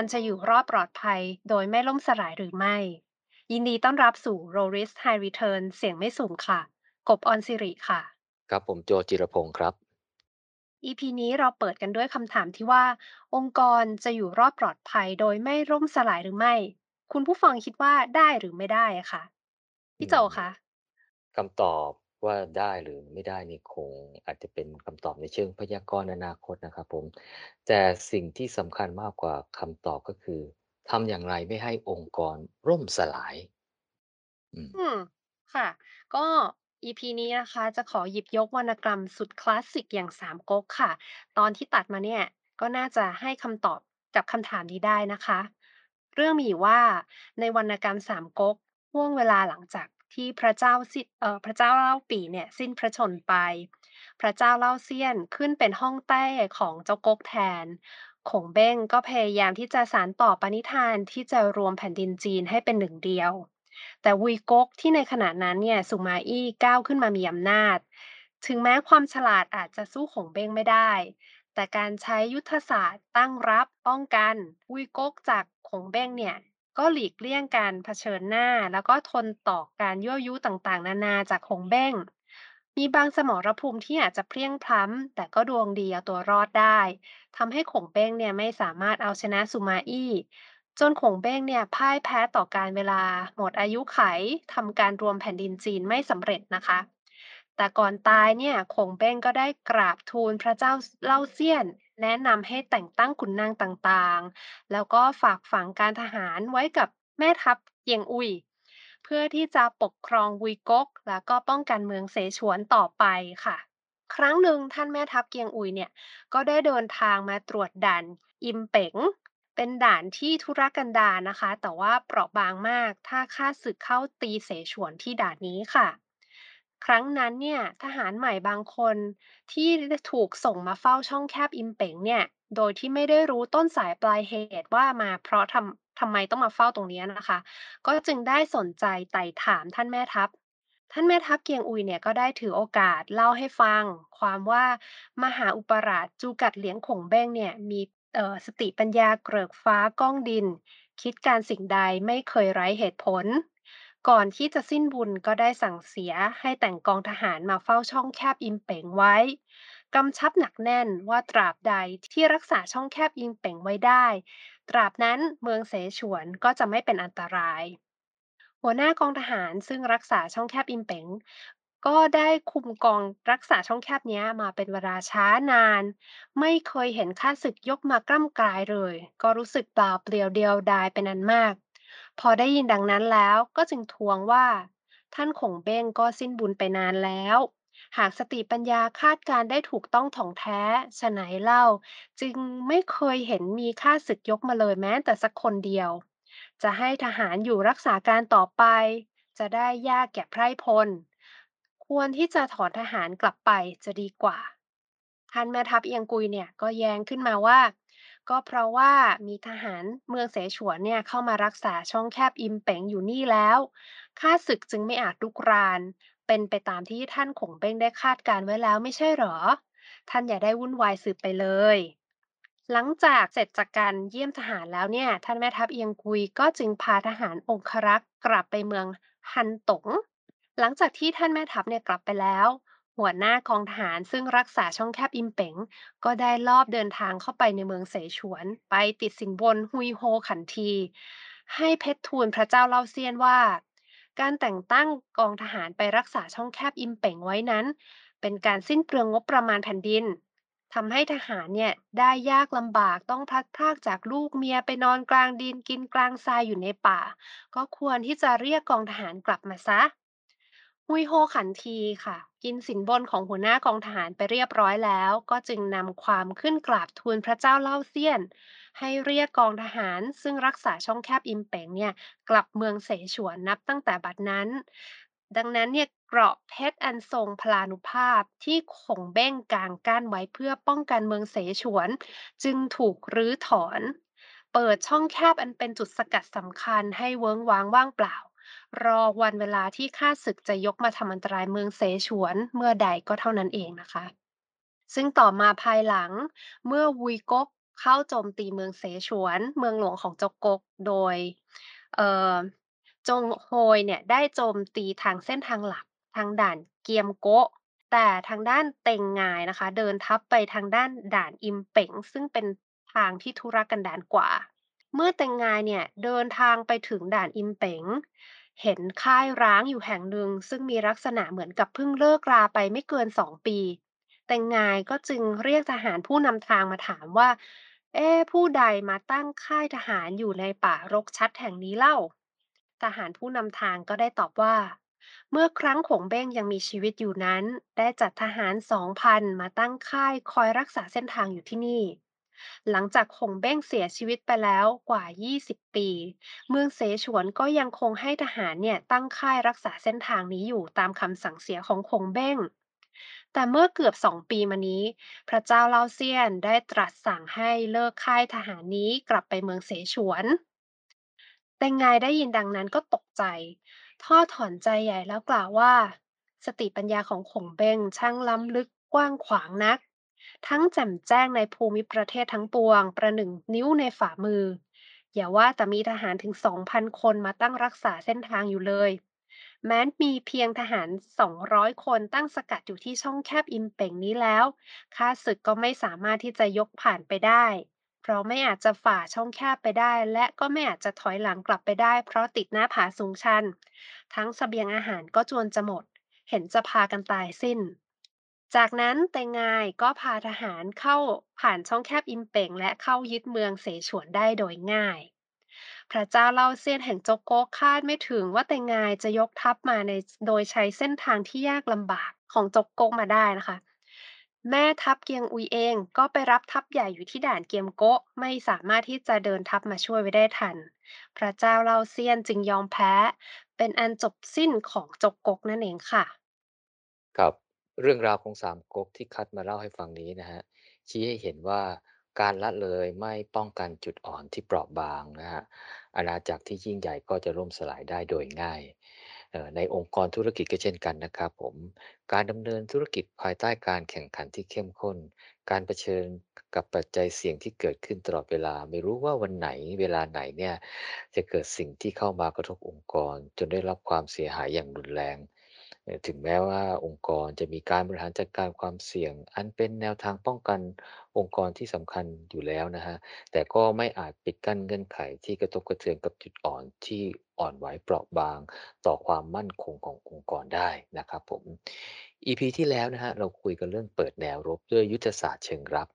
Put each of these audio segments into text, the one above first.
รจะอยู่รอดปลอดภัย โดยไม่ล่มสลายหรือไม่ ยินดีต้อนรับสู่ Low Risk High Return เสียงไม่สูงค่ะ กบออนซิริค่ะ ครับผมโจจิรพงศ์ครับ EP นี้เราเปิดกันด้วยคำถามที่ว่า องค์กรจะอยู่รอดปลอดภัย โดยไม่ล่มสลายหรือไม่ คุณผู้ฟังคิดว่าได้หรือไม่ได้อะค่ะอืพี่โจมคะคำตอบ ว่าได้หรือไม่ได้นี่คงอาจจะเป็นคำตอบในเชิงพยากรณ์อนาคตนะครับผม แต่สิ่งที่สำคัญมากกว่าคำตอบก็คือทำอย่างไรไม่ให้องค์กรร่มสลาย อืม อืม ค่ะ ก็ EP นี้นะคะ จะขอหยิบยกวรรณกรรมสุดคลาสสิกอย่างสามก๊กค่ะ ตอนที่ตัดมาเนี่ย ก็น่าจะให้คำตอบกับคำถามนี้ได้นะคะ เรื่องมีอยู่ว่าในวรรณกรรมสามก๊กห่วงเวลาหลังจาก ที่พระเจ้าสิเอ่อพระเจ้าเล่าปี่เนี่ยสิ้นพระชนม์ไป พระเจ้าเล่าเซียนขึ้นเป็นฮ่องเต้ของเจ้าก๊กแทน ขงเบ้งก็พยายามที่จะสานต่อปณิธานที่จะรวมแผ่นดินจีนให้เป็นหนึ่งเดียว แต่วุยก๊กที่ในขณะนั้นเนี่ยสุมาอี้ก้าวขึ้นมามีอำนาจ ถึงแม้ความฉลาดอาจจะสู้ขงเบ้งไม่ได้ แต่การใช้ยุทธศาสตร์ตั้งรับป้องกันวุยก๊กจากขงเบ้งเนี่ย ก็หลีกเลี่ยงการเผชิญหน้า แล้วก็ทนต่อการยั่วยุต่างๆ นานาจากขงเบ้ง มีบางสมรภูมิที่อาจจะเพลียงพล้ำแต่ก็ดวงดีเอาตัวรอดได้ทำให้ขงเบ้งเนี่ยไม่สามารถเอาชนะสุมาอี้ จนขงเบ้งเนี่ยพ่ายแพ้ต่อการเวลา หมดอายุไขทำการรวมแผ่นดินจีนไม่สำเร็จนะคะ แต่ก่อนตายเนี่ยขงเบ้งก็ได้กราบทูลพระเจ้าเล่าเซียน แนะนำให้แต่งตั้งขุนนางต่างๆ แล้วก็ฝากฝังการทหารไว้กับแม่ทัพเกียงอุย เพื่อที่จะปกครองวุยก๊กแล้วก็ป้องกันเมืองเสฉวนต่อไปค่ะ ครั้งหนึ่งท่านแม่ทัพเกียงอุยเนี่ยก็ได้เดินทางมาตรวจด่านอิมเป๋งเป็นด่านที่ทุรกันดารนะคะ แต่ว่าเปราะบางมาก ถ้าข้าศึกเข้าตีเสฉวนที่ด่านนี้ค่ะ ครั้งนั้นเนี่ยทหารใหม่บางคนที่ถูกส่งมาเฝ้าช่องแคบอิมเป๋งเนี่ย โดยที่ไม่ได้รู้ต้นสายปลายเหตุว่ามาเพราะทำทำไมต้องมาเฝ้าตรงนี้นะคะ ก็จึงได้สนใจไต่ถามท่านแม่ทัพ ท่านแม่ทัพเกียงอุยเนี่ยก็ได้ถือโอกาสเล่าให้ฟัง ความว่ามหาอุปราชจูกัดเหลียงขงเบ้งเนี่ยมีเอ่อสติปัญญาเกริกฟ้าก้องดิน คิดการสิ่งใดไม่เคยไร้เหตุผล ก่อนที่จะสิ้นบุญก็ได้สั่งเสียให้แต่งกองทหารมาเฝ้าช่องแคบอิมเป๋งไว้ กำชับหนักแน่นว่าตราบใดที่รักษาช่องแคบอิมเป๋งไว้ได้ ตราบนั้นเมืองเสฉวนก็จะไม่เป็นอันตราย หัวหน้ากองทหารซึ่งรักษาช่องแคบอิมเป๋งก็ได้คุมกองรักษาช่องแคบนี้มาเป็นเวลาช้านาน ไม่เคยเห็นข้าศึกยกมากล้ำกลายเลย ก็รู้สึกเปล่าเปลี่ยวเดียวดายเป็นอันมาก พอได้ยินดังนั้นแล้วก็จึงทวงว่า ท่านขงเบ้งก็สิ้นบุญไปนานแล้ว หากสติปัญญาคาดการได้ถูกต้องถ่องแท้ฉะไหนเล่า จึงไม่เคยเห็นมีข้าศึกยกมาเลยแม้แต่สักคนเดียว จะให้ทหารอยู่รักษาการต่อไป จะได้ยากแก่ไพร่พล ควรที่จะถอนทหารกลับไปจะดีกว่าท่านแม่ทัพเอียงกุยเนี่ยก็แย้งขึ้นมาว่า ก็เพราะว่ามีทหารเมืองเสฉวนเนี่ยเข้ามารักษาช่องแคบอิมเป๋งอยู่นี่แล้วข้าศึกจึงไม่อาจลุกราน เป็นไปตามที่ท่านขงเบ้งได้คาดการไว้แล้วไม่ใช่หรอ ท่านอย่าได้วุ่นวายสืบไปเลย หลังจากเสร็จจากการเยี่ยมทหารแล้วเนี่ย ท่านแม่ทัพเอียงกุยก็จึงพาทหารองครักษ์กลับไปเมืองฮันตงหลังจากที่ท่านแม่ทัพเนี่ยกลับไปแล้ว หัวหน้ากองทหารซึ่งรักษาช่องแคบอิมเป๋ง ก็ได้ลอบเดินทางเข้าไปในเมืองเสฉวน ไปติดสินบนฮุยโฮขันที ให้เพชรทูลพระเจ้าเล่าเซียนว่า การแต่งตั้งกองทหารไปรักษาช่องแคบอิมเป๋งไว้นั้น เป็นการสิ้นเปลืองงบประมาณแผ่นดินทำให้ทหารเนี่ยได้ยากลำบากต้องพลัดพรากจากลูกเมียไปนอนกลางดินกินกลางทรายอยู่ในป่า ก็ควรที่จะเรียกกองทหารกลับมาซะ ฮุยโฮขันทีค่ะ กินสินบนของหัวหน้ากองทหารไปเรียบร้อยแล้ว ก็จึงนำความขึ้นกราบทูลพระเจ้าเล่าเซียน ให้เรียกกองทหารซึ่งรักษาช่องแคบอิมเป๋งเนี่ย กลับเมืองเสฉวนนับตั้งแต่บัดนั้น ดังนั้นเนี่ยเกราะเพชรอันทรงพลานุภาพที่คงเบ้งกางกั้นไว้เพื่อป้องกันเมืองเสฉวน จึงถูกรื้อถอน เปิดช่องแคบอันเป็นจุดสกัดสำคัญให้เวิ้งว้างว่างเปล่า รอวันเวลาที่ข้าศึกจะยกมาทำอันตรายเมืองเสฉวนเมื่อใดก็เท่านั้นเองนะคะ ซึ่งต่อมาภายหลังเมื่อวุยก๊กเข้าโจมตีเมืองเสฉวน เมืองหลวงของจกกกโดยจงโฮยเนี่ยได้โจมตีทางเส้นทางหลักทางด่านเกียมโกะแต่ทางด้านเต็งงายนะคะ เดินทัพไปทางด้านด่านอิมเป๋งซึ่งเป็นทางที่ทุรกันดารกว่า เมื่อเต็งงายเนี่ยเดินทางไปถึงด่านอิมเป๋ง เห็นค่ายร้างอยู่แห่งหนึ่ง ซึ่งมีลักษณะเหมือนกับเพิ่งเลิกราไปไม่เกินสองปี แต่งงายก็จึงเรียกทหารผู้นำทางมาถามว่า เอ๊ะผู้ใดมาตั้งค่ายทหารอยู่ในป่ารกชัดแห่งนี้เล่า ทหารผู้นำทางก็ได้ตอบว่า เมื่อครั้งขงเบ้งยังมีชีวิตอยู่นั้น ได้จัดทหารสองพันมาตั้งค่ายคอยรักษาเส้นทางอยู่ที่นี่ หลังจากขงเบ้งเสียชีวิตไปแล้วกว่า 20 ปี เมืองเสฉวนก็ยังคงให้ทหารเนี่ยตั้งค่ายรักษาเส้นทางนี้อยู่ตามคำสั่งเสียของขงเบ้ง แต่เมื่อเกือบสองปีมานี้ พระเจ้าเล่าเซียนได้ตรัสสั่งให้เลิกค่ายทหารนี้กลับไปเมืองเสฉวนแต่งายได้ยินดังนั้นก็ตกใจ ท่อถอนใจใหญ่แล้วกล่าวว่า สติปัญญาของขงเบ้งช่างล้ำลึกกว้างขวางนัก ทั้งแจ่มแจ้งในภูมิประเทศทั้งปวง ประหนึ่งนิ้วในฝ่ามือ อย่าว่าแต่มีทหารถึงสองพันคนมาตั้งรักษาเส้นทางอยู่เลย แม้มีเพียงทหาร 200 คนตั้งสกัดอยู่ที่ช่องแคบอิมเป่งนี้แล้วข้าศึกก็ไม่สามารถที่จะยกผ่านไปได้ เพราะไม่อาจจะฝ่าช่องแคบไปได้ และก็ไม่อาจจะถอยหลังกลับไปได้ เพราะติดหน้าผาสูงชัน ทั้งเสบียงอาหารก็จวนจะหมด เห็นจะพากันตายสิ้น จากนั้นเตงงายก็พาทหารเข้าผ่านช่องแคบอิมเป่ง และเข้ายึดเมืองเสฉวนได้โดยง่าย พระเจ้าเล่าเซียนแห่งโจโกคาดไม่ถึงว่าเตงงายจะยกทัพมาในโดยใช้เส้นทางที่ยากลำบากของโจโกมาได้นะคะ แม่ทัพเกียงอุยเองก็ไปรับทัพใหญ่อยู่ที่ด่านเกียมโกะไม่สามารถที่จะเดินทัพมาช่วยไว้ได้ทัน พระเจ้าเล่าเซียนจึงยอมแพ้ เป็นอันจบสิ้นของจกกกนั่นเองค่ะ ครับ เรื่องราวของสามก๊กที่คัดมาเล่าให้ฟังนี้นะฮะชี้ให้เห็นว่าการละเลยไม่ป้องกันจุดอ่อนที่เปราะบางนะฮะอาณาจักรที่ยิ่งใหญ่ก็จะล่มสลายได้โดยง่าย ในองค์กรธุรกิจก็เช่นกันนะครับผมการดำเนินธุรกิจภายใต้การแข่งขันที่เข้มข้น การเผชิญกับปัจจัยเสี่ยงที่เกิดขึ้นตลอดเวลา ไม่รู้ว่าวันไหนเวลาไหนเนี่ยจะเกิดสิ่งที่เข้ามากระทบองค์กร จนได้รับความเสียหายอย่างรุนแรง เอ่อ ถึงแม้ว่าองค์กรจะมีการบริหารจัดการความเสี่ยง อันเป็นแนวทางป้องกันองค์กรที่สำคัญอยู่แล้วนะครับ แต่ก็ไม่อาจปิดกั้นเงื่อนไขที่กระทบกระเทือนกับจุดอ่อนที่อ่อนไหวเปราะบางต่อความมั่นคงขององค์กรได้นะครับผม EP ที่แล้วนะฮะเราคุยกันเรื่องเปิดแนวรบด้วยยุทธศาสตร์เชิงรับ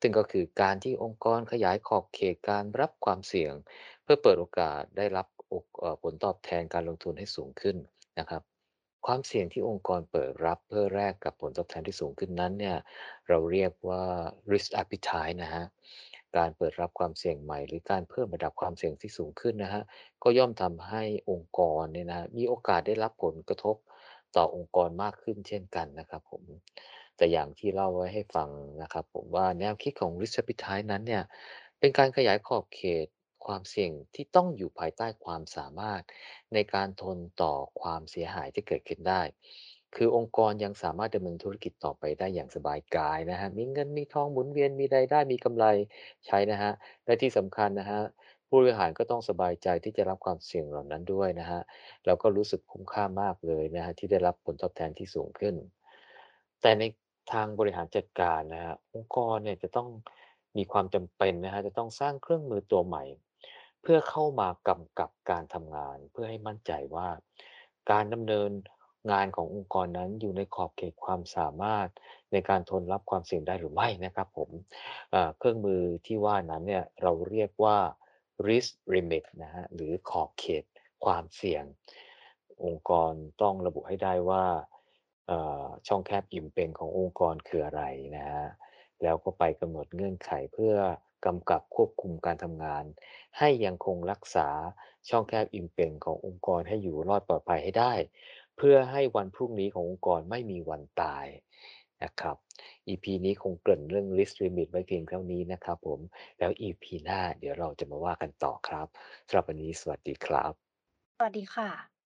ซึ่งก็คือการที่องค์กรขยายขอบเขตการรับความเสี่ยง เพื่อเปิดโอกาสได้รับโอก เอ่อ ผลตอบแทนการลงทุนให้สูงขึ้นนะครับ ความเสี่ยงที่องค์กรเปิดรับเพื่อแลกกับผลตอบแทนที่สูงขึ้นนั้นเนี่ยเราเรียกว่า risk appetite นะฮะการเปิดรับความเสี่ยงใหม่ หรือการเพิ่มระดับความเสี่ยงที่สูงขึ้นนะฮะก็ย่อมทำให้องค์กรเนี่ยนะมีโอกาสได้รับผลกระทบต่อองค์กรมากขึ้นเช่นกันนะครับผมแต่อย่างที่เล่าไว้ให้ฟังนะครับผมว่าแนวคิดของ risk appetite นั้นเนี่ยเป็นการขยายขอบเขต ความเสี่ยงที่ต้องอยู่ภายใต้ความสามารถ ในการทนต่อความเสียหายที่เกิดขึ้นได้ คือองค์กรยังสามารถดำเนินธุรกิจต่อไปได้อย่างสบายกายนะครับมีเงินมีทองหมุนเวียนมีรายได้มีกำไรใช้นะครับและที่สำคัญนะครับผู้บริหารก็ต้องสบายใจที่จะรับความเสี่ยงเหล่านั้นด้วยนะครับแล้วก็รู้สึกคุ้มค่ามากเลยนะครับที่ได้รับผลตอบแทนที่สูงขึ้น แต่ในทางบริหารจัดการนะครับองค์กรเนี่ยจะต้องมีความจำเป็นนะครับจะต้องสร้างเครื่องมือตัวใหม่ พื่อเข้ามากำกับการทำงาน เพื่อให้มั่นใจว่า การดำเนินงานขององค์กรนั้นอยู่ในขอบเขตความสามารถในการทนรับความเสี่ยงได้หรือไม่นะครับผมเครื่องมือที่ว่านั้นเนี่ยเราเรียกว่า risk limit นะฮะหรือขอบเขตความเสี่ยง องค์กรต้องระบุให้ได้ว่าช่องแคบอิ่มเป่งขององค์กรคืออะไรนะฮะแล้วก็ไปกำหนดเงื่อนไขเพื่อ กำกับควบคุมการทำงาน ให้ยังคงรักษาช่องแคบอิมเป่งขององค์กรให้อยู่รอดปลอดภัยให้ได้ เพื่อให้วันพรุ่งนี้ขององค์กรไม่มีวันตายนะครับ EP นี้คงเกริ่นเรื่อง Risk Limit ไว้เพียงเท่านี้นะครับผม แล้ว EP หน้าเดี๋ยวเราจะมาว่ากันต่อครับสำหรับวันนี้สวัสดีครับ สวัสดีค่ะ